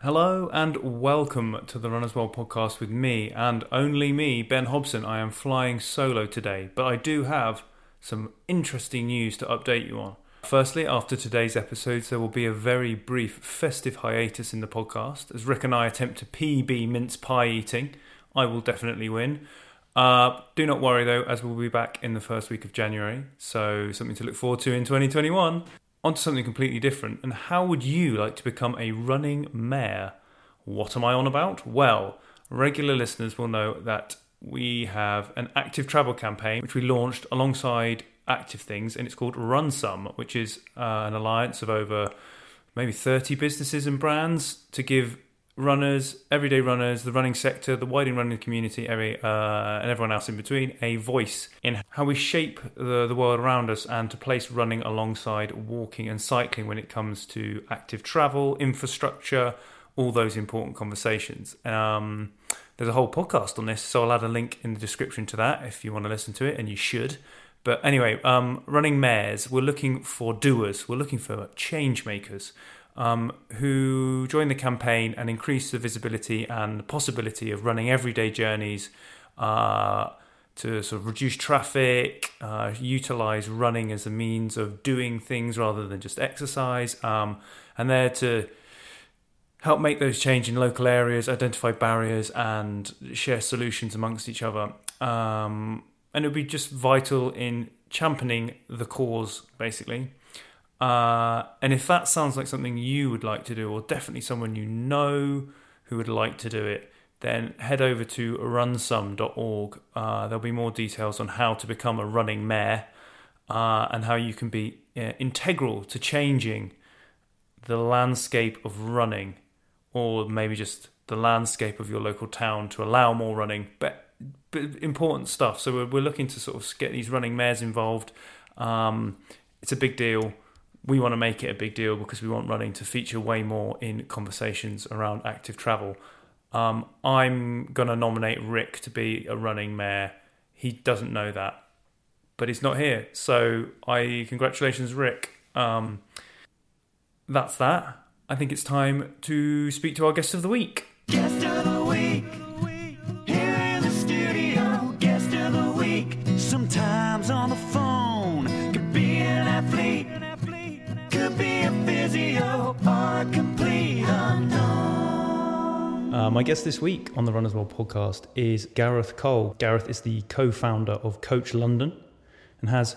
Hello and welcome to the Runners World podcast with me and only me, Ben Hobson. I am flying solo today, but I do have some interesting news to update you on. Firstly, after today's episodes, there will be a very brief festive hiatus in the podcast as Rick and I attempt to PB mince pie eating. I will definitely win. Uh, do not worry though, as we'll be back in the first week of January, so something to look forward to in 2021. On to something completely different. And how would you like to become a running mayor? What am I on about? Well, regular listeners will know that we have an active travel campaign which we launched alongside Active Things, and it's called RUNSOME, which is uh, an alliance of over maybe 30 businesses and brands to give runners, everyday runners, the running sector, the widening running community, every, uh, and everyone else in between, a voice in how we shape the, the world around us and to place running alongside walking and cycling when it comes to active travel, infrastructure, all those important conversations. Um, there's a whole podcast on this, so I'll add a link in the description to that if you want to listen to it, and you should. But anyway, um, running mayors, we're looking for doers, we're looking for change makers um, who join the campaign and increase the visibility and the possibility of running everyday journeys uh, to sort of reduce traffic, uh, utilize running as a means of doing things rather than just exercise, um, and there to help make those change in local areas, identify barriers, and share solutions amongst each other. Um, and it would be just vital in championing the cause, basically. Uh, and if that sounds like something you would like to do, or definitely someone you know who would like to do it, then head over to runsome.org. Uh, there'll be more details on how to become a running mayor uh, and how you can be uh, integral to changing the landscape of running, or maybe just the landscape of your local town to allow more running. But, but important stuff. So we're, we're looking to sort of get these running mayors involved. Um, it's a big deal we want to make it a big deal because we want running to feature way more in conversations around active travel. Um, I'm going to nominate Rick to be a running mayor. He doesn't know that, but he's not here. So I congratulations, Rick. Um, that's that. I think it's time to speak to our guest of the week. Guest of the week. Uh, my guest this week on the Runners World podcast is Gareth Cole. Gareth is the co founder of Coach London and has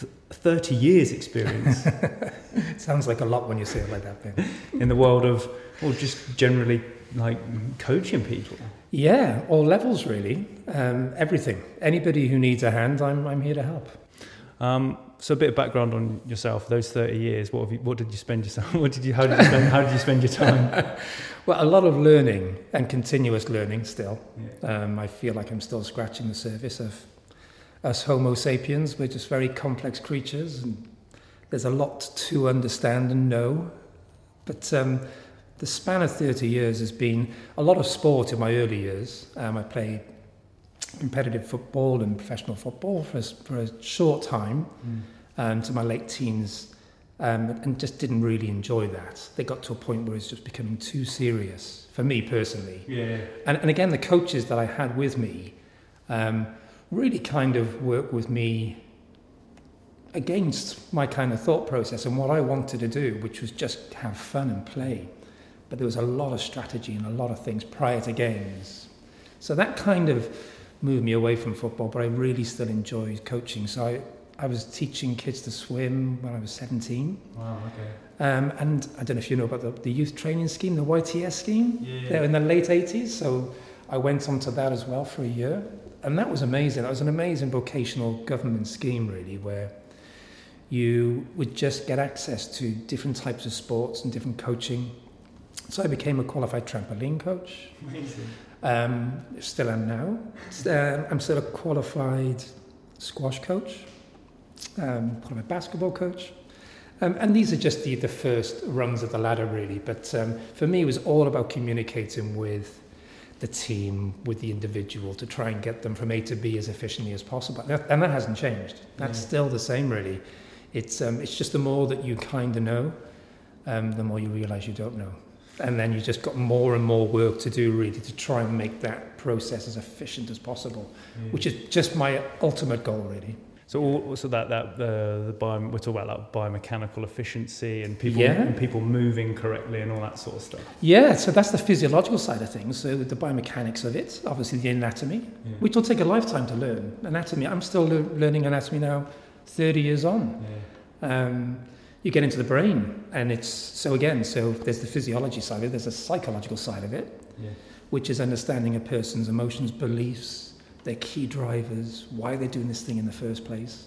th- 30 years' experience Sounds like a lot when you say it like that, Ben. in the world of, well, just generally like coaching people. Yeah, all levels really. Um, everything. Anybody who needs a hand, I'm, I'm here to help. Um, so a bit of background on yourself. Those 30 years, what have you, what did you spend yourself? What did you? How did you spend? how did you spend your time? Well, a lot of learning and continuous learning still. Um, I feel like I'm still scratching the surface of us Homo sapiens. We're just very complex creatures, and there's a lot to understand and know. But um, the span of 30 years has been a lot of sport in my early years. Um, I played competitive football and professional football for a, for a short time um, to my late teens um, and just didn't really enjoy that. They got to a point where it's just becoming too serious for me personally. Yeah. And, and again, the coaches that I had with me um, really kind of worked with me against my kind of thought process and what I wanted to do, which was just have fun and play. But there was a lot of strategy and a lot of things prior to games. So that kind of moved me away from football, but I really still enjoyed coaching. So I, I was teaching kids to swim when I was 17. Wow, okay. Um, and I don't know if you know about the, the youth training scheme, the YTS scheme. Yeah. They're in the late 80s. So I went on to that as well for a year. And that was amazing. That was an amazing vocational government scheme, really, where you would just get access to different types of sports and different coaching. So I became a qualified trampoline coach. Amazing. Um, still am now. Uh, I'm still a qualified squash coach, um, a basketball coach. Um, and these are just the, the first rungs of the ladder, really. But um, for me, it was all about communicating with the team, with the individual, to try and get them from A to B as efficiently as possible. And that, and that hasn't changed. That's Yeah. still the same, really. It's, um, it's just the more that you kind of know, um, the more you realise you don't know. And then you just got more and more work to do, really, to try and make that process as efficient as possible, which is just my ultimate goal, really. So, all, so that that the the bio, we're talking about like biomechanical efficiency and people Yeah. and people moving correctly and all that sort of stuff. Yeah, so that's the physiological side of things. So the biomechanics of it, obviously the anatomy, which will take a lifetime to learn. Anatomy, I'm still le- learning anatomy now, 30 years on. Um, you get into the brain, and it's so again. So there's the physiology side of it. There's the psychological side of it, Yeah. which is understanding a person's emotions, beliefs, their key drivers, why they're doing this thing in the first place.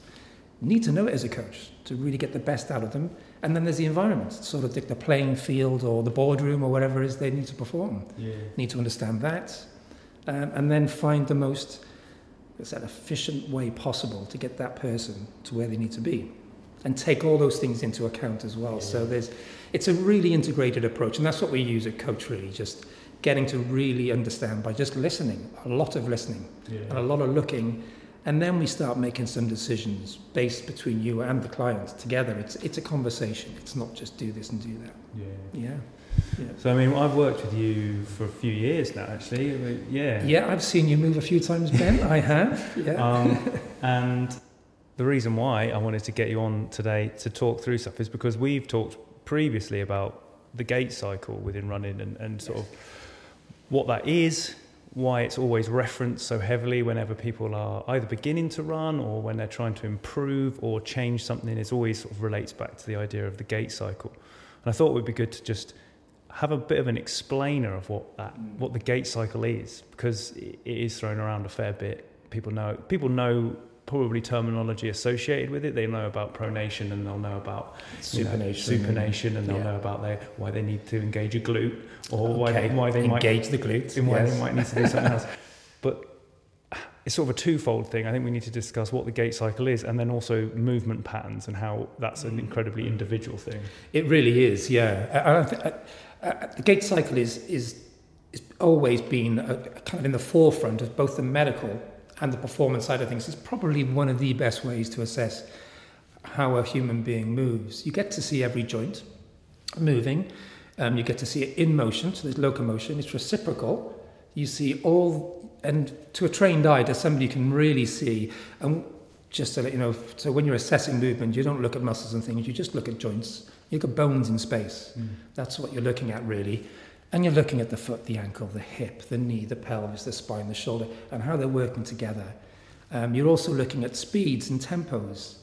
Need to know it as a coach to really get the best out of them. And then there's the environment, sort of the, the playing field or the boardroom or whatever it is they need to perform. Yeah. Need to understand that, um, and then find the most that, efficient way possible to get that person to where they need to be, and take all those things into account as well. So there's, it's a really integrated approach, and that's what we use at Coach. Really, just getting to really understand by just listening, a lot of listening, and a lot of looking, and then we start making some decisions based between you and the client together. It's it's a conversation. It's not just do this and do that. Yeah. Yeah. Yeah. So I mean, I've worked with you for a few years now, actually. Yeah. Yeah, I've seen you move a few times, Ben. I have. Yeah. Um, and the reason why I wanted to get you on today to talk through stuff is because we've talked previously about the gait cycle within running and, and sort of what that is, why it's always referenced so heavily whenever people are either beginning to run or when they're trying to improve or change something. It always sort of relates back to the idea of the gait cycle. And I thought it would be good to just have a bit of an explainer of what that what the gait cycle is because it it is thrown around a fair bit. People know people know probably terminology associated with it. They know about pronation and they'll know about you know, Supination and- supination, and they'll yeah. know about their, why they need to engage a glute or why they, why they might engage the glutes. in why yes. they might need to do something else. But it's sort of a twofold thing. I think we need to discuss what the gait cycle is and then also movement patterns and how that's an incredibly individual thing. It really is. Yeah. I, I, I, I, the gait cycle is is is always been a, a kind of in the forefront of both the medical and the performance side of things. is probably one of the best ways to assess how a human being moves. You get to see every joint moving. Um, you get to see it in motion, so there's locomotion. It's reciprocal. You see all, and to a trained eye, to somebody you can really see. And just to let you know, so when you're assessing movement, you don't look at muscles and things. You just look at joints. You look at bones in space. That's what you're looking at, really. And you're looking at the foot, the ankle, the hip, the knee, the pelvis, the spine, the shoulder, and how they're working together. Um, you're also looking at speeds and tempos.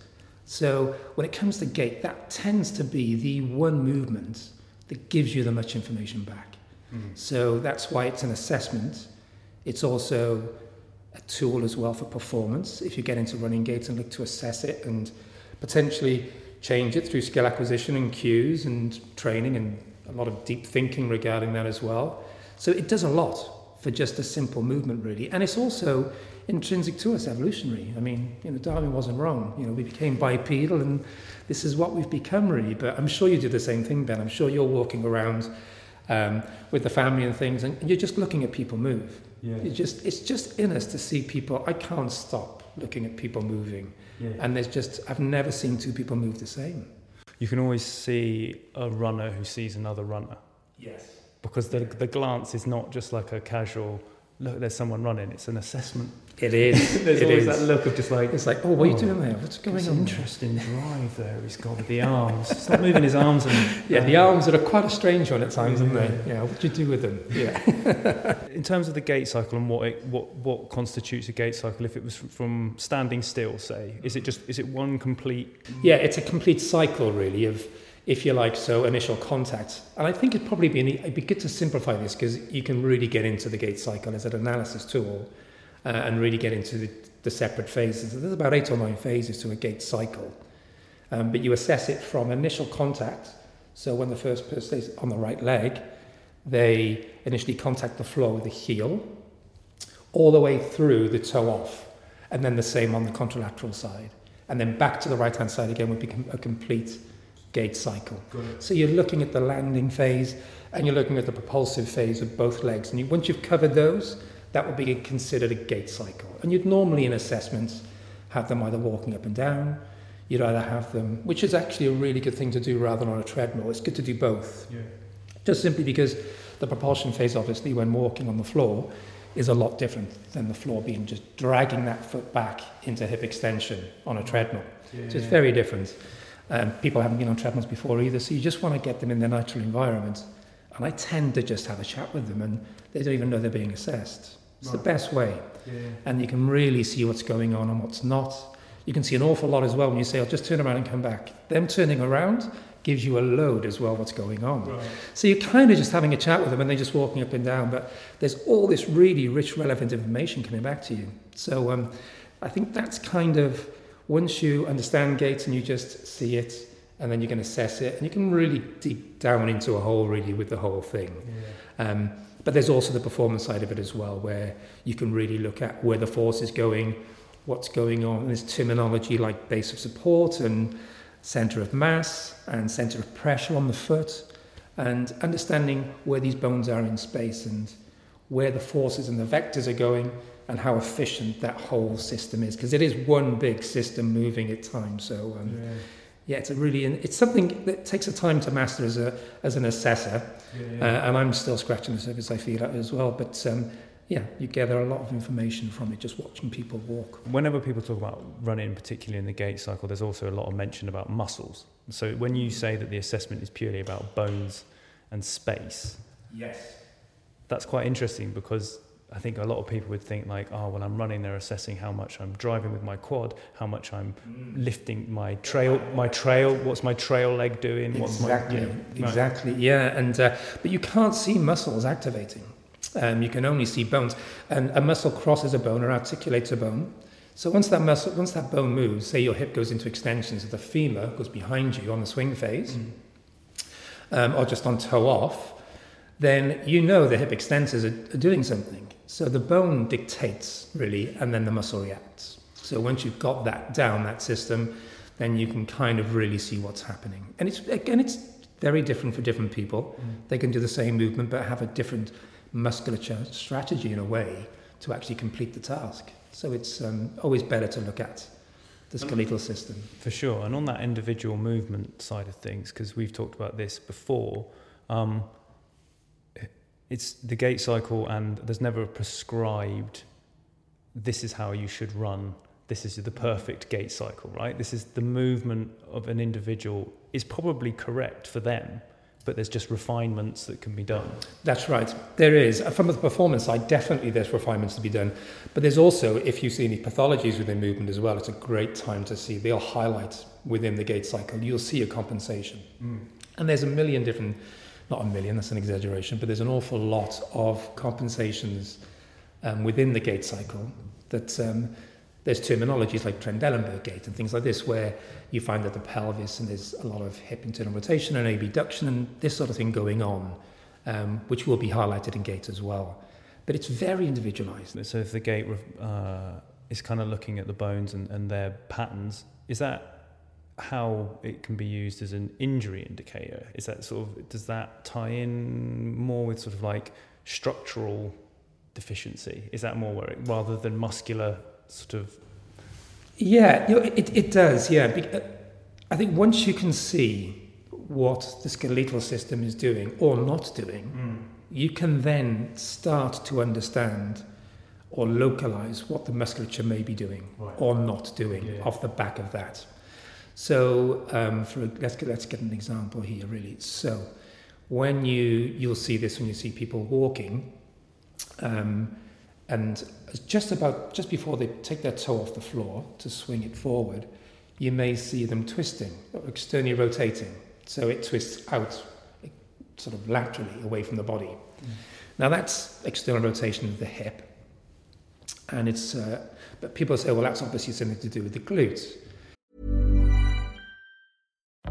So when it comes to gait, that tends to be the one movement that gives you the much information back. So that's why it's an assessment. It's also a tool as well for performance. If you get into running gaits and look to assess it and potentially change it through skill acquisition and cues and training and a lot of deep thinking regarding that as well. So it does a lot for just a simple movement, really. And it's also intrinsic to us, evolutionary. I mean, you know, Darwin wasn't wrong. You know, we became bipedal, and this is what we've become, really. But I'm sure you do the same thing, Ben. I'm sure you're walking around um, with the family and things, and you're just looking at people move. Yeah. You just, it's just in us to see people. I can't stop looking at people moving, yeah. and there's just, I've never seen two people move the same. You can always see a runner who sees another runner Yes. because the, the glance is not just like a casual look, there's someone running. It's an assessment. It is. There's it always is. that look of just like, It's like, oh, what are you oh, doing there? What's going on? interesting drive there. He's got with the arms. He's not moving his arms. And, Yeah, the um, arms are quite a strange one at times, aren't they? Yeah, what do you do with them? Yeah. In terms of the gait cycle and what it, what what constitutes a gait cycle, if it was from standing still, say, is it just is it one complete? Yeah, it's a complete cycle, really, of, if you like, so initial contact. And I think it'd probably be, it'd be good to simplify this because you can really get into the gait cycle as an analysis tool uh, and really get into the, the separate phases. There's about eight or nine phases to a gait cycle. Um, but you assess it from initial contact. So when the first person is on the right leg, they initially contact the floor with the heel, all the way through the toe off, and then the same on the contralateral side. And then back to the right hand side again would become a complete gait cycle. So you're looking at the landing phase and you're looking at the propulsive phase of both legs. And you, once you've covered those, that would be considered a gait cycle. And you'd normally in assessments have them either walking up and down, you'd either have them, which is actually a really good thing to do rather than on a treadmill. It's good to do both. Just simply because the propulsion phase, obviously, when walking on the floor, is a lot different than the floor being just dragging that foot back into hip extension on a treadmill. So it's very different. Um, people haven't been on treadmills before either, so you just want to get them in their natural environment. And I tend to just have a chat with them, and they don't even know they're being assessed. It's the best way. And you can really see what's going on and what's not. You can see an awful lot as well when you say, I'll just turn around and come back. Them turning around gives you a load as well what's going on. So you're kind of just having a chat with them and they're just walking up and down, but there's all this really rich, relevant information coming back to you. So um, I think that's kind of once you understand gaits and you just see it and then you can assess it and you can really deep down into a hole really with the whole thing. Um, but there's also the performance side of it as well, where you can really look at where the force is going, what's going on. There's terminology like base of support and center of mass and center of pressure on the foot, and understanding where these bones are in space and where the forces and the vectors are going and how efficient that whole system is because it is one big system moving at times. So um, yeah. it's a really it's something that takes a time to master as a as an assessor. Uh, and I'm still scratching the surface I feel as well. But um, yeah you gather a lot of information from it just watching people walk. Whenever people talk about running, particularly in the gait cycle, there's also a lot of mention about muscles. So when you say that the assessment is purely about bones and space, yes. that's quite interesting because I think a lot of people would think like, oh, when I'm running, they're assessing how much I'm driving with my quad, how much I'm lifting my trail, my trail, what's my trail leg doing, exactly, my, you know, right. exactly, yeah. And uh, but you can't see muscles activating. Um, you can only see bones, and a muscle crosses a bone or articulates a bone. So once that muscle, once that bone moves, say your hip goes into extension, so the femur goes behind you on the swing phase, um, or just on toe off, then you know the hip extensors are, are doing something. So the bone dictates really, and then the muscle reacts. So once you've got that down, that system, then you can kind of really see what's happening. And it's again, it's very different for different people. They can do the same movement, but have a different musculature strategy in a way to actually complete the task. So it's um, always better to look at the skeletal system. For sure. And on that individual movement side of things, because we've talked about this before, um, it's the gait cycle, and there's never a prescribed, this is how you should run, this is the perfect gait cycle, right? This is the movement of an individual is probably correct for them, but there's just refinements that can be done. That's right. There is. Uh, From the performance side, definitely there's refinements to be done. But there's also, if you see any pathologies within movement as well, it's a great time to see. They'll highlight within the gait cycle. You'll see a compensation. And there's a million different, not a million, that's an exaggeration, but there's an awful lot of compensations um, within the gait cycle that um, there's terminologies like Trendelenburg gait and things like this where you find that the pelvis and there's a lot of hip internal rotation and abduction and this sort of thing going on, um, which will be highlighted in gait as well. But it's very individualized. So if the gait uh, is kind of looking at the bones and, and their patterns, is that how it can be used as an injury indicator? Is that sort of does that tie in more with sort of like structural deficiency? Is that more where it, rather than muscular sort of? Yeah, you know, it, it does, yeah. Uh, I think once you can see what the skeletal system is doing or not doing, you can then start to understand or localize what the musculature may be doing Right. or not doing Yeah. off the back of that. So um, for let's get, let's get an example here. Really, so when you you'll see this when you see people walking, um, and just about just before they take their toe off the floor to swing it forward, you may see them twisting, externally rotating. So it twists out, sort of laterally away from the body. Now that's external rotation of the hip, and it's. Uh, but people say, well, that's obviously something to do with the glutes.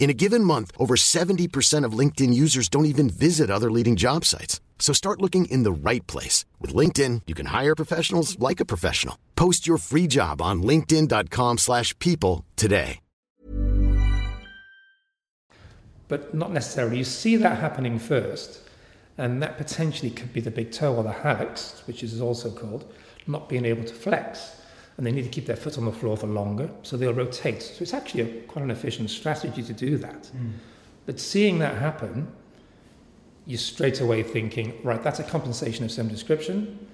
In a given month, over 70% of LinkedIn users don't even visit other leading job sites. So start looking in the right place. With LinkedIn, you can hire professionals like a professional. Post your free job on linkedin.com slash people today. but not necessarily. You see that happening first, and that potentially could be the big toe or the hallux, which is also called, not being able to flex. And they need to keep their foot on the floor for longer, so they'll rotate. So it's actually a, quite an efficient strategy to do that. Hmm. But seeing that happen, you're straight away thinking, right, that's a compensation of some description.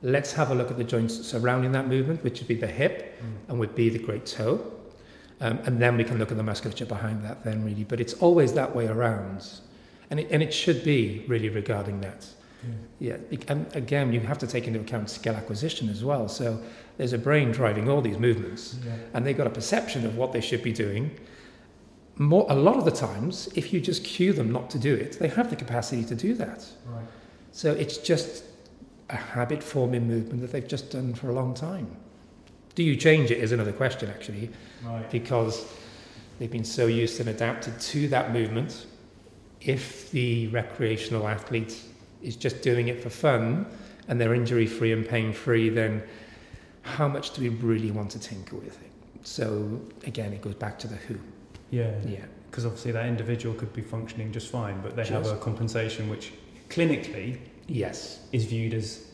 Let's have a look at the joints surrounding that movement, which would be the hip hmm. and would be the great toe. Um, and then we can look at the musculature behind that then really but it's always that way around and it, and it should be really regarding that hmm. yeah bec- and again you have to take into account skill acquisition as well so there's a brain driving all these movements and they've got a perception of what they should be doing more a lot of the times if you just cue them not to do it they have the capacity to do that Right. so it's just a habit forming movement that they've just done for a long time do you change it is another question actually Right. because they've been so used and adapted to that movement. If the recreational athlete is just doing it for fun and they're injury free and pain free, then how much do we really want to tinker with it? So again, it goes back to the who. Yeah. Yeah. Because obviously that individual could be functioning just fine, but they have a compensation which clinically Yes. is viewed as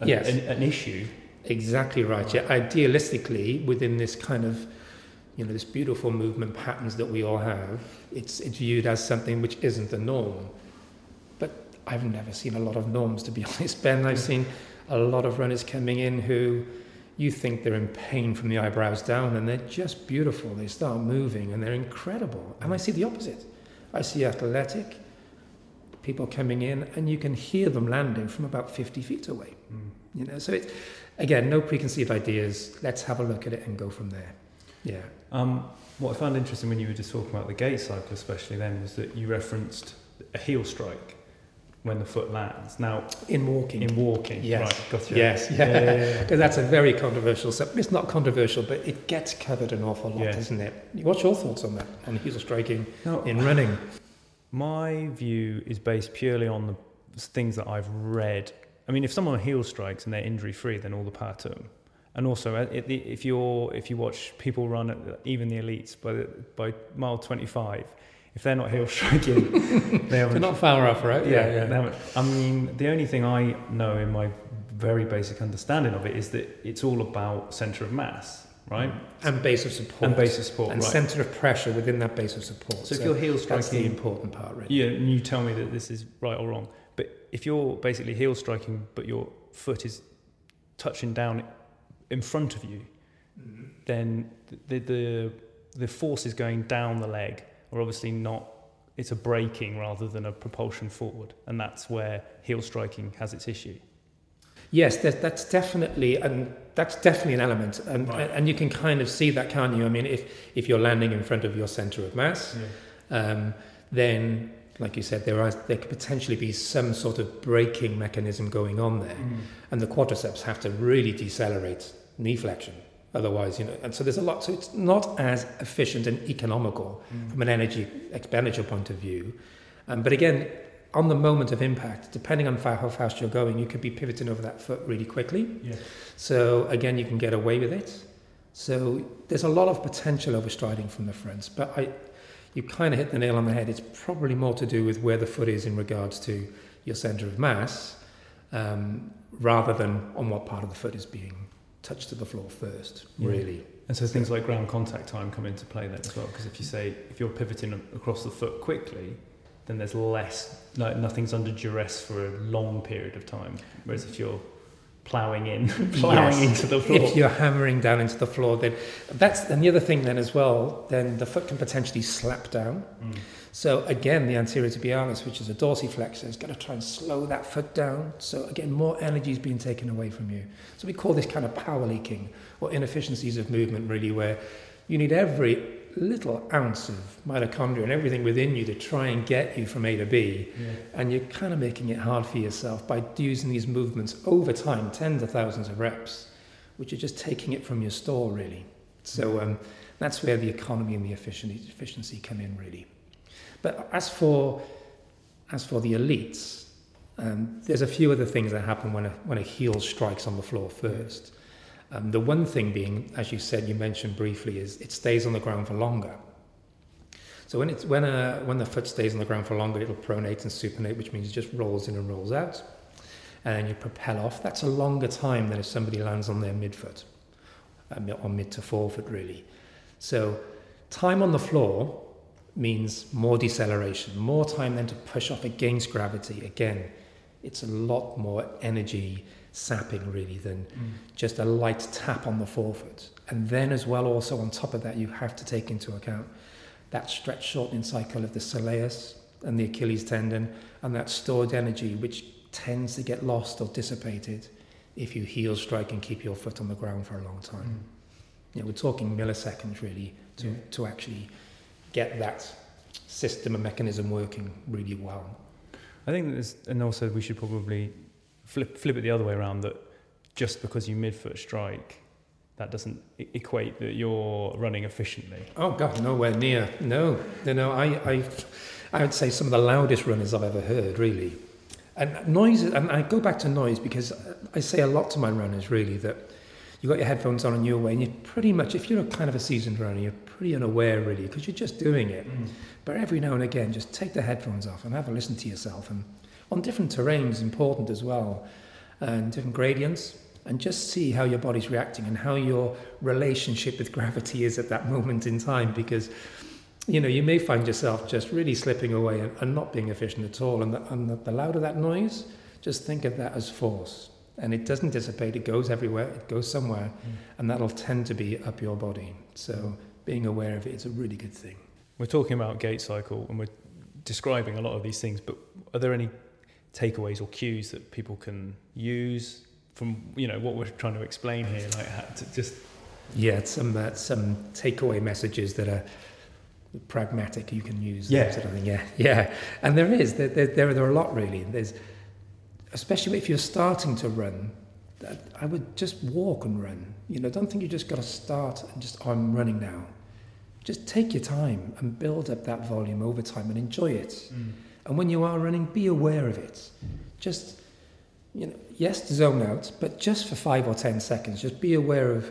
a, Yes. an, an issue. Exactly right. Yeah, idealistically, within this kind of, you know, this beautiful movement patterns that we all have, it's it's viewed as something which isn't the norm. But I've never seen a lot of norms, to be honest, Ben. I've seen a lot of runners coming in who you think they're in pain from the eyebrows down, and they're just beautiful. They start moving, and they're incredible. And I see the opposite. I see athletic people coming in, and you can hear them landing from about 50 feet away. You know, so it's again no preconceived ideas. Let's have a look at it and go from there. Yeah, Um, what I found interesting when you were just talking about the gait cycle, especially then, was that you referenced a heel strike when the foot lands. Now, in walking. in walking, Yes. right? Gotcha. Yes, yeah, yeah, yeah, yeah, that's a very controversial subject. It's not controversial, but it gets covered an awful lot, doesn't it? What's your thoughts on that? On heel striking in running? My view is based purely on the things that I've read. I mean, if someone heel strikes and they're injury free, then all the power to them. And also, uh, if you're if you watch people run, at even the elites, by the, by mile 25, if they're not heel striking, they. They're not far off, right? yeah, they haven't- I mean, the only thing I know in my very basic understanding of it is that it's all about centre of mass. right? Mm. And base of support. And base of support, And right. centre of pressure within that base of support. So if you're heel striking, That's the important part, really. Yeah, and you tell me that this is right or wrong. But if you're basically heel striking, but your foot is touching down in front of you, mm-hmm. then the the the forces going down the leg are obviously not. It's a braking rather than a propulsion forward, and that's where heel striking has its issue. Yes, that, that's definitely and that's definitely an element, and Right. and you can kind of see that, can't you? I mean, if if you're landing in front of your centre of mass, um, then like you said, there are there could potentially be some sort of braking mechanism going on there, and the quadriceps have to really decelerate knee flexion. Otherwise, you know, and so there's a lot. So it's not as efficient and economical from an energy expenditure point of view. Um, but again, on the moment of impact, depending on how fast you're going, you could be pivoting over that foot really quickly. Yeah. So again, you can get away with it. So there's a lot of potential overstriding from the fronts, but I, you kind of hit the nail on the head. It's probably more to do with where the foot is in regards to your centre of mass, um, rather than on what part of the foot is being touched to the floor first. Yeah. Really. And so things like ground contact time come into play then as well. Because if you say if you're pivoting across the foot quickly, then there's less like nothing's under duress for a long period of time. Whereas if you're ploughing in, ploughing Yes. into the floor, If you're hammering down into the floor, then that's and the other thing then as well. Then the foot can potentially slap down. Mm. So again, the anterior tibialis, which is a dorsiflexor, is going to try and slow that foot down. So again, more energy is being taken away from you. So we call this kind of power leaking or inefficiencies of movement, really, where you need every little ounce of mitochondria and everything within you to try and get you from A to B. And you're kind of making it hard for yourself by using these movements over time, tens of thousands of reps, which are just taking it from your store, really. So um, that's where the economy and the efficiency, efficiency come in, really. But as for as for the elites, um, there's a few other things that happen when a when a heel strikes on the floor first. Um, the one thing being, as you said, you mentioned briefly, is it stays on the ground for longer. So when it's when a when the foot stays on the ground for longer, it'll pronate and supinate, which means it just rolls in and rolls out, and then you propel off. That's a longer time than if somebody lands on their midfoot, um, or mid to forefoot, really. So time on the floor means more deceleration, more time then to push off against gravity. Again, it's a lot more energy sapping really than mm. just a light tap on the forefoot. And then as well, also on top of that, you have to take into account that stretch shortening cycle of the soleus and the Achilles tendon and that stored energy which tends to get lost or dissipated if you heel strike and keep your foot on the ground for a long time. Mm. You know, we're talking milliseconds really to, to actually get that system and mechanism working really well. I think and also we should probably flip flip it the other way around. That just because you midfoot strike, that doesn't equate that you're running efficiently. Oh God, nowhere near. No, no, no. I, I, I would say some of the loudest runners I've ever heard, really. And noise, and I go back to noise because I say a lot to my runners, really, that you got your headphones on and you're away, and you're pretty much, if you're a kind of a seasoned runner, you're pretty unaware, really, because you're just doing it. Mm. But every now and again, just take the headphones off and have a listen to yourself. And on different terrains, important as well, and different gradients, and just see how your body's reacting and how your relationship with gravity is at that moment in time. Because, you know, you may find yourself just really slipping away and, and not being efficient at all. And, the, and the, the louder that noise, just think of that as force. And it doesn't dissipate, it goes everywhere, it goes somewhere, hmm. and that'll tend to be up your body. So being aware of it is a really good thing. We're talking about gait cycle and we're describing a lot of these things, but are there any takeaways or cues that people can use from you know what we're trying to explain here? Like to just Yeah, some uh, some takeaway messages that are pragmatic you can use. Yeah. sort of thing. yeah, yeah. And there is there there, there, are a lot really. There's especially if you're starting to run. I would just walk and run. You know, don't think you just got to start and just oh, I'm running now. Just take your time and build up that volume over time and enjoy it. And when you are running, be aware of it. Just you know, yes, to zone out, but just for five or ten seconds, just be aware of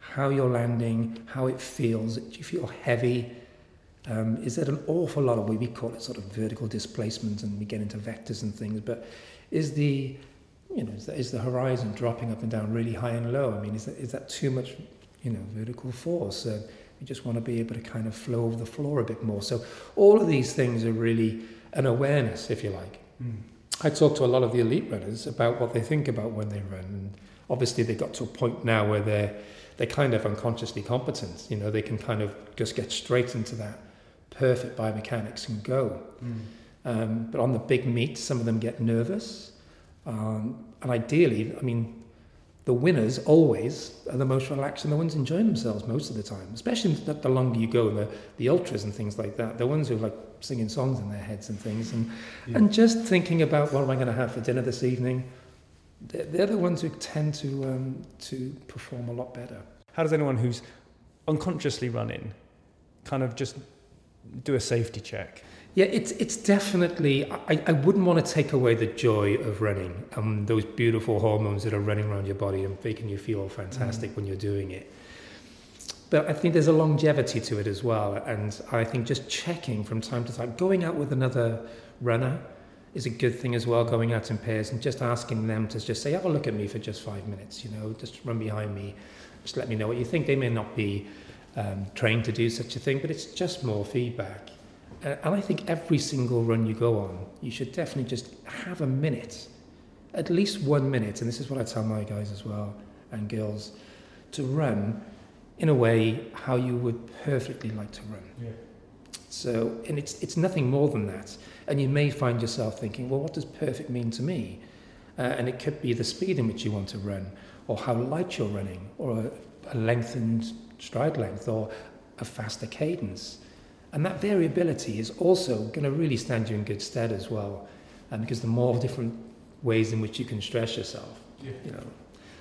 how you're landing, how it feels. Do you feel heavy? Um, is there an awful lot of, we call it sort of vertical displacement and we get into vectors and things, but is the, you know, is the, is the horizon dropping up and down really high and low? I mean, is that, is that too much you know, vertical force. Uh, we just want to be able to kind of flow over the floor a bit more. So all of these things are really an awareness, if you like. Mm. I talk to a lot of the elite runners about what they think about when they run. And obviously, they got to a point now where they're they're kind of unconsciously competent. You know, they can kind of just get straight into that perfect biomechanics and go. Mm. Um, but on the big meet, some of them get nervous. Um, and ideally, I mean, the winners always are the most relaxed and the ones enjoying themselves most of the time, especially the longer you go, the, the ultras and things like that. The ones who are like singing songs in their heads and things, and, yeah. and just thinking about what am I going to have for dinner this evening they're, they're the ones who tend to um, to perform a lot better. How does anyone who's unconsciously running kind of just do a safety check? Yeah, it's it's definitely. I, I wouldn't want to take away the joy of running and those beautiful hormones that are running around your body and making you feel fantastic mm. when you're doing it. But I think there's a longevity to it as well, and I think just checking from time to time, going out with another runner, is a good thing as well, going out in pairs and just asking them to just say, have a look at me for just five minutes, you know, just run behind me, just let me know what you think. They may not be um, trained to do such a thing, but it's just more feedback. Uh, and I think every single run you go on, you should definitely just have a minute, at least one minute, and this is what I tell my guys as well, and girls, to run in a way how you would perfectly like to run. Yeah. So, and it's, it's nothing more than that. And you may find yourself thinking, well, what does perfect mean to me? Uh, and it could be the speed in which you want to run, or how light you're running, or a, a lengthened stride length, or a faster cadence. And that variability is also going to really stand you in good stead as well, um, because the more different ways in which you can stress yourself, yeah. you know,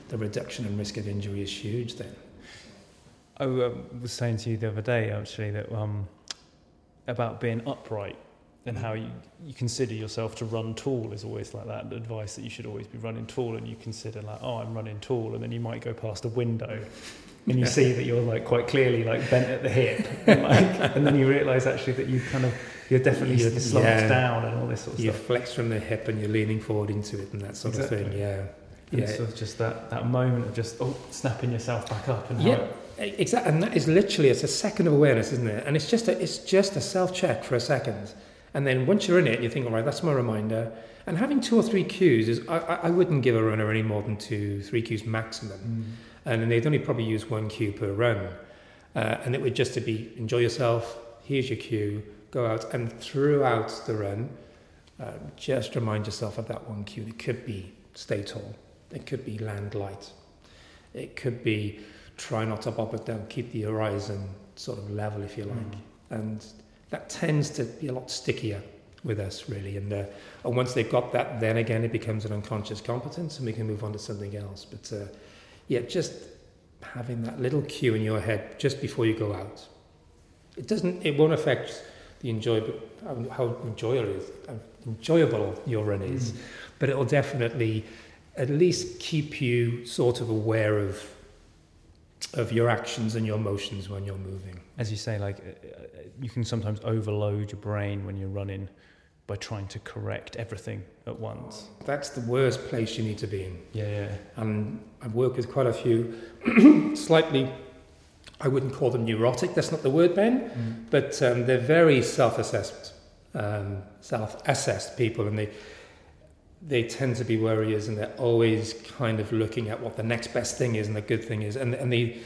the reduction in risk of injury is huge then. I uh, was saying to you the other day, actually, that um, about being upright and how you, you consider yourself to run tall is always like that advice that you should always be running tall and you consider like oh i'm running tall and then you might go past a window and you see that you're like quite clearly like bent at the hip and, like, and then you realize actually that you kind of you're definitely you're, slumped yeah. down and all this sort of stuff. you stuff. flex from the hip and you're leaning forward into it and that sort exactly. of thing yeah and yeah it's just that that moment of just oh snapping yourself back up and yeah exactly and that is literally it's a second of awareness isn't it and it's just a it's just a self check for a second and then once you're in it, you think, all right, that's my reminder. And having two or three cues is, I, I wouldn't give a runner any more than two, three cues maximum. Mm. And they'd only probably use one cue per run. Uh, and it would just to be enjoy yourself, here's your cue, go out. And throughout the run, uh, just remind yourself of that one cue. It could be stay tall, it could be land light, it could be try not to bob it down, keep the horizon sort of level, if you like. Mm. And that tends to be a lot stickier with us really. And uh, and once they've got that then again it becomes an unconscious competence and we can move on to something else. But uh, yeah just having that little cue in your head just before you go out it doesn't it won't affect the enjoyable how enjoyable is enjoyable your run is. Mm. but it'll definitely at least keep you sort of aware of of your actions and your motions when you're moving. As you say, like uh, uh, you can sometimes overload your brain when you're running by trying to correct everything at once. That's the worst place you need to be in. Yeah, yeah. And I've worked with quite a few slightly, I wouldn't call them neurotic, that's not the word, Ben, mm. but um, they're very self assessed, um, self assessed people, and they they tend to be worriers and they're always kind of looking at what the next best thing is and the good thing is and, and they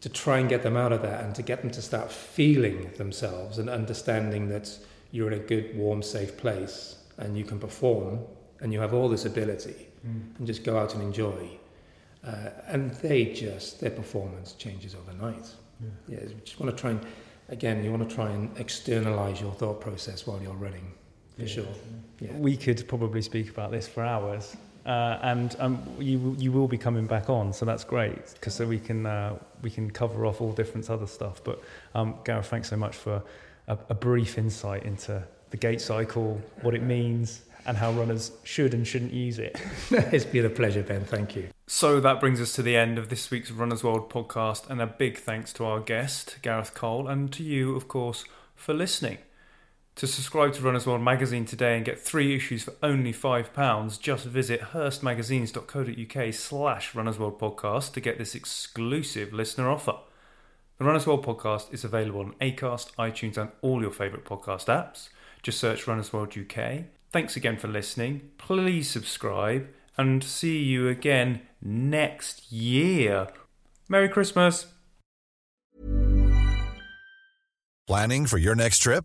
to try and get them out of that and to get them to start feeling themselves and understanding that you're in a good warm safe place and you can perform and you have all this ability mm. and just go out and enjoy uh, and they just their performance changes overnight yeah. yeah you just want to try and again you want to try and externalize your thought process while you're running for yeah. sure. Yeah. We could probably speak about this for hours. Uh, and um, you you will be coming back on, so that's great because so we can uh, we can cover off all different other stuff. But um, Gareth, thanks so much for a, a brief insight into the gait cycle, what it means, and how runners should and shouldn't use it. it's been a pleasure, Ben. Thank you. So that brings us to the end of this week's Runners World podcast, and a big thanks to our guest, Gareth Cole, and to you, of course, for listening. To subscribe to Runners World magazine today and get three issues for only £5, just visit hearstmagazines.co.uk slash Runners World podcast to get this exclusive listener offer. The Runners World podcast is available on Acast, iTunes, and all your favourite podcast apps. Just search Runners World UK. Thanks again for listening. Please subscribe and see you again next year. Merry Christmas! Planning for your next trip?